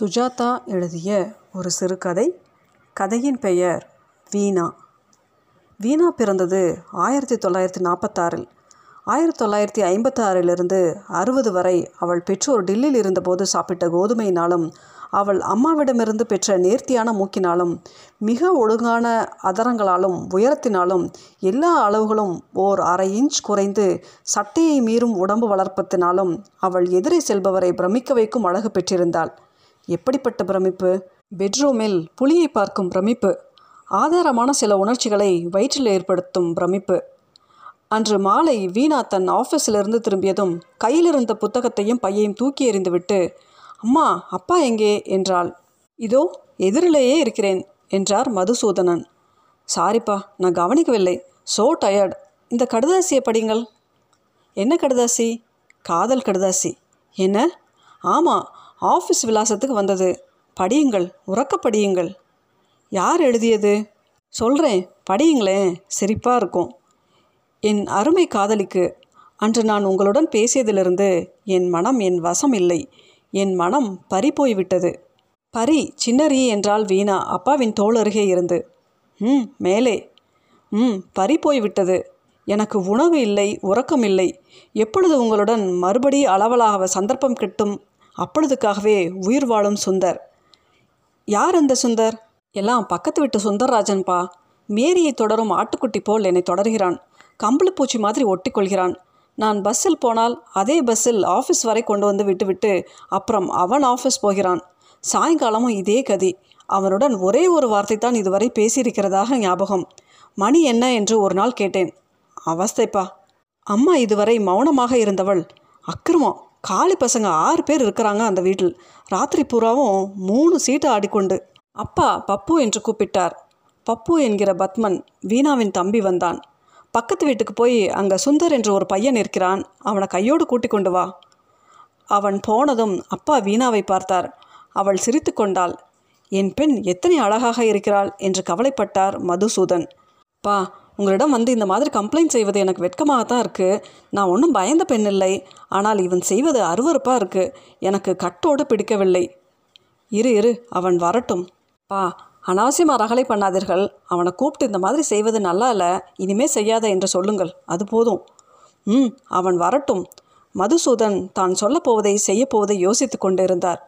சுஜாதா எழுதிய ஒரு சிறுகதை. கதையின் பெயர் வீணா. வீணா பிறந்தது ஆயிரத்தி தொள்ளாயிரத்தி நாற்பத்தாறில் ஆயிரத்தி தொள்ளாயிரத்தி ஐம்பத்தாறிலிருந்து அறுபது வரை அவள் பெற்றோர் டில்லியில் இருந்தபோது சாப்பிட்ட கோதுமையினாலும் அவள் அம்மாவிடமிருந்து பெற்ற நேர்த்தியான மூக்கினாலும் மிக ஒழுங்கான அதரங்களாலும் உயரத்தினாலும் எல்லா அளவுகளும் ஓர் அரை இன்ச் குறைந்து சட்டையை மீறும் உடம்பு வளர்ப்பத்தினாலும் அவள் எதிரே செல்பவரை பிரமிக்க வைக்கும் அழகு பெற்றிருந்தாள். எப்படிப்பட்ட பிரமிப்பு? பெட்ரூமில் புலியை பார்க்கும் பிரமிப்பு. ஆதாரமான சில உணர்ச்சிகளை வயிற்றில் ஏற்படுத்தும் பிரமிப்பு. அன்று மாலை வீணா தன் ஆஃபீஸிலிருந்து திரும்பியதும் கையிலிருந்த புத்தகத்தையும் பையையும் தூக்கி எறிந்துவிட்டு அம்மா அப்பா எங்கே? என்றாள். இதோ எதிரிலேயே இருக்கிறேன் என்றார் மதுசூதனன். சாரிப்பா நான் கவனிக்கவில்லை. So tired. இந்த கடுதாசியை படிங்கள் என்ன கடுதாசி? காதல் கடுதாசி. என்ன? ஆமாம் ஆஃபீஸ் விலாசத்துக்கு வந்தது. படியுங்கள் உறக்க படியுங்கள் யார் எழுதியது? சொல்கிறேன் படியுங்களேன் சிரிப்பாக இருக்கும். என் அருமை காதலிக்கு அன்று நான் உங்களுடன் பேசியதிலிருந்து என் மனம் என் வசம் இல்லை. என் மனம் பறி போய்விட்டது. பரி சின்னரி என்றால் வீணா அப்பாவின் தோல் அருகே இருந்து. ம் மேலே. ம் பறி போய்விட்டது. எனக்கு உணவு இல்லை உறக்கம் இல்லை. எப்பொழுது உங்களுடன் மறுபடி அளவலாக சந்தர்ப்பம் கிட்டும்? அப்பொழுதுக்காகவே உயிர் வாழும் சுந்தர். யார் அந்த சுந்தர்? எல்லாம் பக்கத்து விட்டு சுந்தர்ராஜன்பா. மேரியை தொடரும் ஆட்டுக்குட்டி போல் என்னை தொடர்கிறான். கம்பளப்பூச்சி மாதிரி ஒட்டிக்கொள்கிறான். நான் பஸ்ஸில் போனால் அதே பஸ்ஸில் ஆஃபீஸ் வரை கொண்டு வந்து விட்டுவிட்டு அப்புறம் அவன் ஆஃபீஸ் போகிறான். சாயங்காலமும் இதே கதி. அவனுடன் ஒரே ஒரு வார்த்தை தான் இதுவரை பேசியிருக்கிறதாக ஞாபகம். மணி என்ன என்று ஒரு நாள் கேட்டேன். அவஸ்தைப்பா. அம்மா இதுவரை மௌனமாக இருந்தவள். அக்கிரமம். காளி பசங்க ஆறு பேர் இருக்கிறாங்க அந்த வீட்டில். ராத்திரி பூராவும் மூணு சீட்டு ஆடிக்கொண்டு அப்பா பப்பு என்று கூப்பிட்டார். பப்பு என்கிற பத்மன் வீணாவின் தம்பி வந்தான். பக்கத்து வீட்டுக்கு போய் அங்கே சுந்தர் என்று ஒரு பையன் இருக்கிறான் அவனை கையோடு கூட்டிக் கொண்டு வா. அவன் போனதும் அப்பா வீணாவை பார்த்தார். அவள் சிரித்து கொண்டாள். என் பெண் எத்தனை அழகாக இருக்கிறாள் என்று கவலைப்பட்டார் மதுசூதன். பா உங்களிடம் வந்து இந்த மாதிரி கம்ப்ளைண்ட் செய்வது எனக்கு வெட்கமாக தான் இருக்குது நான் ஒன்றும் பயந்த பெண் இல்லை. ஆனால் இவன் செய்வது அருவறுப்பாக இருக்குது எனக்கு கட்டோடு பிடிக்கவில்லை. இரு இரு அவன் வரட்டும். பா அனாவசியமாக ரகலை பண்ணாதீர்கள். அவனை கூப்பிட்டு இந்த மாதிரி செய்வது நல்லா இல்லை. இனிமே செய்யாத என்று சொல்லுங்கள். அது போதும். ம் அவன் வரட்டும். மதுசூதன் தான் சொல்லப்போவதை செய்யப்போவதை யோசித்து கொண்டிருந்தார்.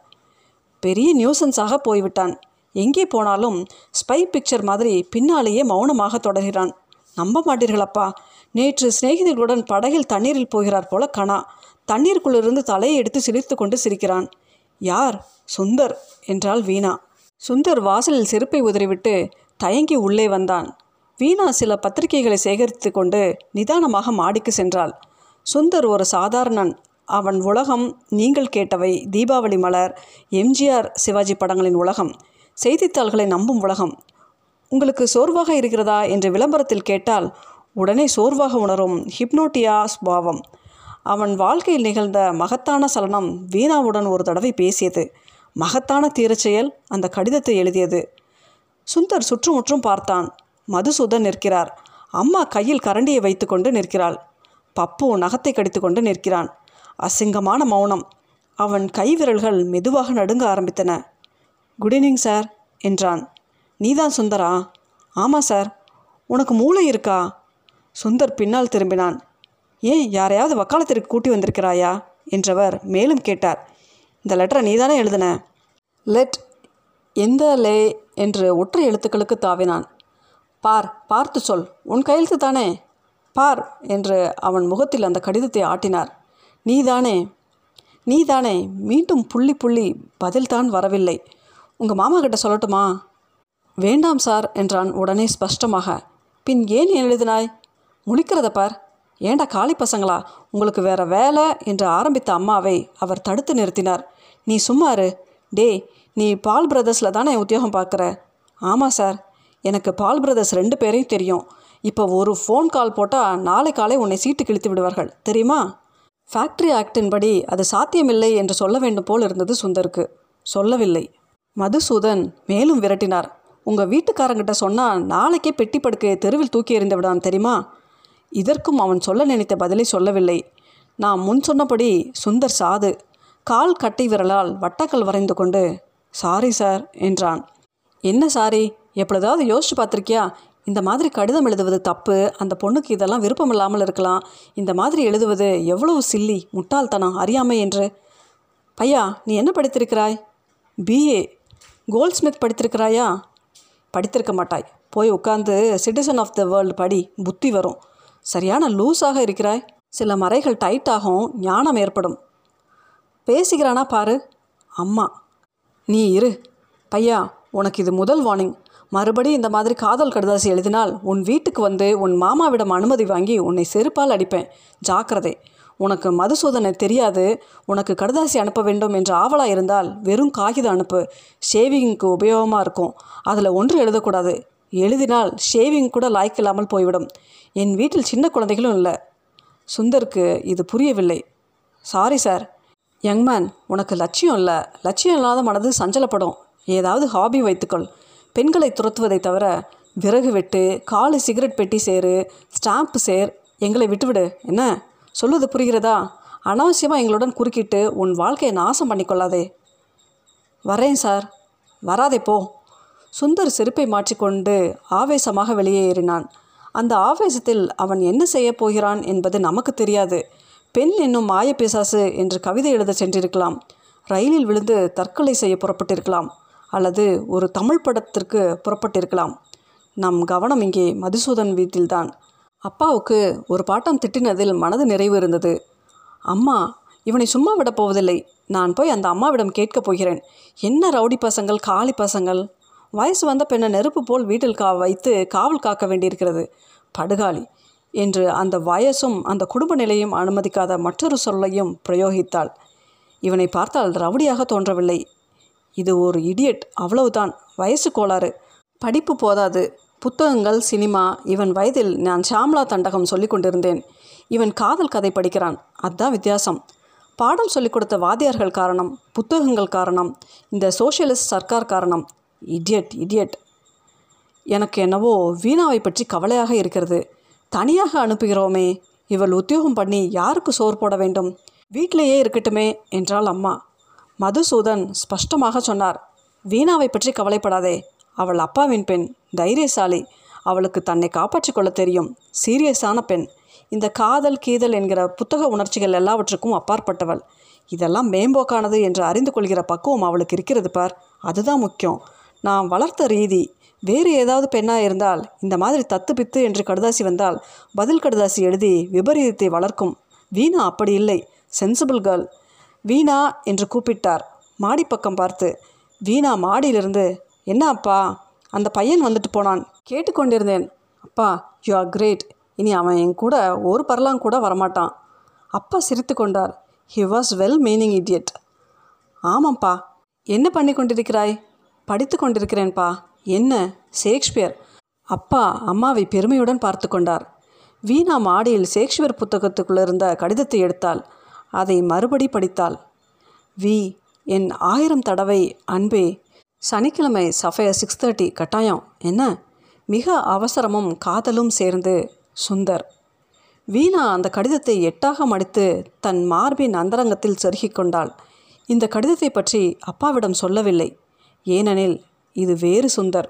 பெரிய நியூசன்ஸாக போய்விட்டான். எங்கே போனாலும் ஸ்பை பிக்சர் மாதிரி பின்னாலேயே மௌனமாக தொடர்கிறான். நம்ப மாட்டீர்களப்பா. நேற்று சிநேகிதர்களுடன் படகில் தண்ணீரில் போகிறார் போல கணா. தண்ணீருக்குள்ளிருந்து தலையை எடுத்து சிரித்து கொண்டு சிரிக்கிறான். யார்? சுந்தர் என்றாள் வீணா. சுந்தர் வாசலில் செருப்பை உதறிவிட்டு தயங்கி உள்ளே வந்தான். வீணா சில பத்திரிகைகளை சேகரித்து கொண்டு நிதானமாக மாடிக்கு சென்றாள். சுந்தர் ஒரு சாதாரணன். அவன் உலகம் நீங்கள் கேட்டவை. தீபாவளி மலர் எம்ஜிஆர் சிவாஜி படங்களின் உலகம். செய்தித்தாள்களை நம்பும் உலகம். உங்களுக்கு சோர்வாக இருக்கிறதா என்று விளம்பரத்தில் கேட்டால் உடனே சோர்வாக உணரும் ஹிப்னோட்டியா ஸ்பாவம் அவன் வாழ்க்கையில் நிகழ்ந்த மகத்தான சலனம் வீணாவுடன் ஒரு தடவை பேசியது. மகத்தான தீரச்செயல் அந்த கடிதத்தை எழுதியது. சுந்தர் சுற்றுமுற்றும் பார்த்தான். மதுசூதன் நிற்கிறார். அம்மா கையில் கரண்டியை வைத்துக்கொண்டு நிற்கிறாள். பப்பு நகத்தை கடித்துக்கொண்டு நிற்கிறான். அசிங்கமான மௌனம். அவன் கைவிரல்கள் மெதுவாக நடுங்க ஆரம்பித்தன. குட் ஈவினிங் சார் என்றான். நீதான் சுந்தரா? ஆமாம் சார். உனக்கு மூளை இருக்கா? சுந்தர் பின்னால் திரும்பினான். ஏன் யாரையாவது வக்காலத்திற்கு கூட்டி வந்திருக்கிறாயா? என்றவர் மேலும் கேட்டார். இந்த லெட்டரை நீதானே எழுதின? லெட் எந்த லே என்று ஒற்றை எழுத்துக்களுக்கு தாவினான். பார் பார்த்து சொல். உன் கையெழுத்து தானே? பார் என்று அவன் முகத்தில் அந்த கடிதத்தை ஆட்டினார். நீதானே? நீதானே? மீண்டும் புள்ளி புள்ளி பதில்தான் வரவில்லை. உங்கள் மாமா கிட்ட சொல்லட்டுமா? வேண்டாம் சார் என்றான் உடனே ஸ்பஷ்டமாக. பின் ஏன் எழுதினாய்? முழிக்கிறத பார். ஏண்டா காளி பசங்களா? உங்களுக்கு வேற வேலை என்று ஆரம்பித்த அம்மாவை அவர் தடுத்து நிறுத்தினார். நீ சும்மாரு டே நீ பால் பிரதர்ஸில் தானே உத்தியோகம் பார்க்குற? ஆமாம் சார். எனக்கு பால் பிரதர்ஸ் ரெண்டு பேரையும் தெரியும். இப்போ ஒரு ஃபோன் கால் போட்டால் நாளை காலை உன்னை சீட்டு கிழித்து விடுவார்கள். தெரியுமா? ஃபேக்ட்ரி ஆக்டின் படி அது சாத்தியமில்லை என்று சொல்ல வேண்டும் போல் இருந்தது சுந்தருக்கு. சொல்லவில்லை. மதுசூதன் மேலும் விரட்டினார். உங்கள் வீட்டுக்காரங்கிட்ட சொன்னால் நாளைக்கே பெட்டி படுக்கையை தெருவில் தூக்கி எறிந்து விடான் தெரியுமா? இதற்கும் அவன் சொல்ல நினைத்த பதிலை சொல்லவில்லை. நான் முன் சொன்னபடி சுந்தர் சாது கால் கட்டை விரலால் வட்டக்கல் வரைந்து கொண்டு சாரி சார் என்றான். என்ன சாரி? எப்பொழுதாவது யோசிச்சு பார்த்துருக்கியா? இந்த மாதிரி கடிதம் எழுதுவது தப்பு. அந்த பொண்ணுக்கு இதெல்லாம் விருப்பம் இல்லாமல் இருக்கலாம். இந்த மாதிரி எழுதுவது எவ்வளவு சில்லி முட்டாள்தனம் அறியாமை என்று. பையா நீ என்ன படித்திருக்கிறாய்? BA Goldsmith படித்திருக்கிறாயா? படித்திருக்க மாட்டாய். போய் உட்காந்து சிட்டிசன் ஆஃப் த வேர்ல்டு படி புத்தி வரும். சரியான லூஸாக இருக்கிறாய். சில மறைகள் டைட் ஆகும் ஞானம் ஏற்படும். பேசுகிறானா பாரு. அம்மா நீ இரு. பையா உனக்கு இது முதல் வார்னிங் மறுபடி இந்த மாதிரி காதல் கடுதாசி எழுதினால் உன் வீட்டுக்கு வந்து உன் மாமாவிடம் அனுமதி வாங்கி உன்னை செருப்பால் அடிப்பேன். ஜாக்கிரதை. உனக்கு மதுசூதனை தெரியாது உனக்கு கடுதாசி அனுப்ப வேண்டும் என்ற ஆவலாக இருந்தால் வெறும் காகிதம் அனுப்பு. ஷேவிங்க்கு உபயோகமாக இருக்கும். அதில் ஒன்று எழுதக்கூடாது. எழுதினால் ஷேவிங் கூட லாய்க்கில்லாமல் போய்விடும். என் வீட்டில் சின்ன குழந்தைகளும் இல்லை. சுந்தருக்கு இது புரியவில்லை. சாரி சார் யங்மேன் உனக்கு லட்சியம் இல்லை. லட்சியம் இல்லாத மனது சஞ்சலப்படும். ஏதாவது ஹாபி வைத்துக்கொள். பெண்களை துரத்துவதை தவிர விறகு வெட்டு காலு சிகரெட் பெட்டி சேரு ஸ்டாம்ப்பு சேர் எங்களை விட்டுவிடு. என்ன? சொல்லுவது புரிகிறதா? அனாவசியமாக எங்களுடன் குறுக்கிட்டு உன் வாழ்க்கையை நாசம் பண்ணிக்கொள்ளாதே. வரேன் சார். வராதே போ. சுந்தர் செருப்பை மாற்றிக்கொண்டு ஆவேசமாக வெளியே ஏறினான். அந்த ஆவேசத்தில் அவன் என்ன செய்யப் போகிறான் என்பது நமக்கு தெரியாது. பெண் என்னும் மாய பிசாசு என்று கவிதை எழுத சென்றிருக்கலாம். ரயிலில் விழுந்து தற்கொலை செய்ய புறப்பட்டிருக்கலாம். அல்லது ஒரு தமிழ் படத்திற்கு புறப்பட்டிருக்கலாம். நம் கவனம் இங்கே மதுசூதன் வீட்டில்தான். அப்பாவுக்கு ஒரு பாட்டம் திட்டினதில் மனது நிறைவு இருந்தது. அம்மா இவனை சும்மா விடப் போவதில்லை. நான் போய் அந்த அம்மாவிடம் கேட்கப் போகிறேன். என்ன ரவுடி பசங்கள் காளி பசங்கள்? வயசு வந்த பெண்ணை நெருப்பு போல் வீட்டில் கா வைத்து காவல் காக்க வேண்டியிருக்கிறது. படுகாளி என்று அந்த வயசும் அந்த குடும்ப நிலையும் அனுமதிக்காத மற்றொரு சொல்லையும் பிரயோகித்தாள். இவனை பார்த்தால் ரவுடியாக தோன்றவில்லை. இது ஒரு இடியட் அவ்வளவுதான். வயசு கோளாறு. படிப்பு போதாது. புத்தகங்கள் சினிமா இவன் வயதில் நான் ஷாம்லா தண்டகம் சொல்லிக் கொண்டிருந்தேன். இவன் காதல் கதை படிக்கிறான். அதுதான் வித்தியாசம். பாடம் சொல்லிக் கொடுத்த வாத்தியார்கள் காரணம் புத்தகங்கள் காரணம் இந்த சோஷியலிஸ்ட் சர்க்கார் காரணம். Idiot idiot. எனக்கு என்னவோ வீணாவை பற்றி கவலையாக இருக்கிறது. தனியாக அனுப்புகிறோமே இவள் உத்தியோகம் பண்ணி யாருக்கு சோறு போட வேண்டும்? வீட்டிலேயே இருக்கட்டுமே என்றாள் அம்மா. மதுசூதன் ஸ்பஷ்டமாக சொன்னார் வீணாவை பற்றி கவலைப்படாதே. அவள் அப்பாவின் பெண் தைரியசாலி. அவளுக்கு தன்னை காப்பாற்றிக் கொள்ள தெரியும். சீரியஸான பெண். இந்த காதல் கீதல் என்கிற புத்தக உணர்ச்சிகள் எல்லாவற்றுக்கும் அப்பாற்பட்டவள். இதெல்லாம் மேம்போக்கானது என்று அறிந்து கொள்கிற பக்குவம் அவளுக்கு இருக்கிறது பார். அதுதான் முக்கியம். நான் வளர்த்த ரீதி வேறு ஏதாவது பெண்ணாக இருந்தால் இந்த மாதிரி தத்து பித்து என்று கடுதாசி வந்தால் பதில் கடுதாசி எழுதி விபரீதத்தை வளர்க்கும். வீணா அப்படி இல்லை. சென்சிபிள் கேர்ள் வீணா என்று கூப்பிட்டார். மாடிப்பக்கம் பார்த்து வீணா மாடியிலிருந்து என்ன அப்பா அந்த பையன் வந்துட்டு போனான். கேட்டுக்கொண்டிருந்தேன். அப்பா யூ ஆர் கிரேட் இனி அவன் என் கூட ஒரு பரலாம் கூட வரமாட்டான். அப்பா சிரித்து கொண்டார். He was well meaning idiot ஆமாம்ப்பா. என்ன பண்ணி கொண்டிருக்கிறாய்? படித்து கொண்டிருக்கிறேன்ப்பா என்ன? ஷேக்ஸ்பியர் அப்பா அம்மாவை பெருமையுடன் பார்த்து கொண்டார். வீணா மாடியில் ஷேக்ஸ்பியர் புத்தகத்துக்குள்ள இருந்த கடிதத்தை எடுத்தாள். அதை மறுபடி படித்தாள். வி என் ஆயிரம் தடவை அன்பே சனிக்கிழமை சஃபையர் சிக்ஸ் தேர்ட்டி கட்டாயம். என்ன? மிக அவசரமும் காதலும் சேர்ந்து சுந்தர். வீணா அந்த கடிதத்தை எட்டாக மடித்து தன் மார்பின் அந்தரங்கத்தில் செருகிக் கொண்டாள். இந்த கடிதத்தை பற்றி அப்பாவிடம் சொல்லவில்லை. ஏனெனில் இது வேறு சுந்தர்.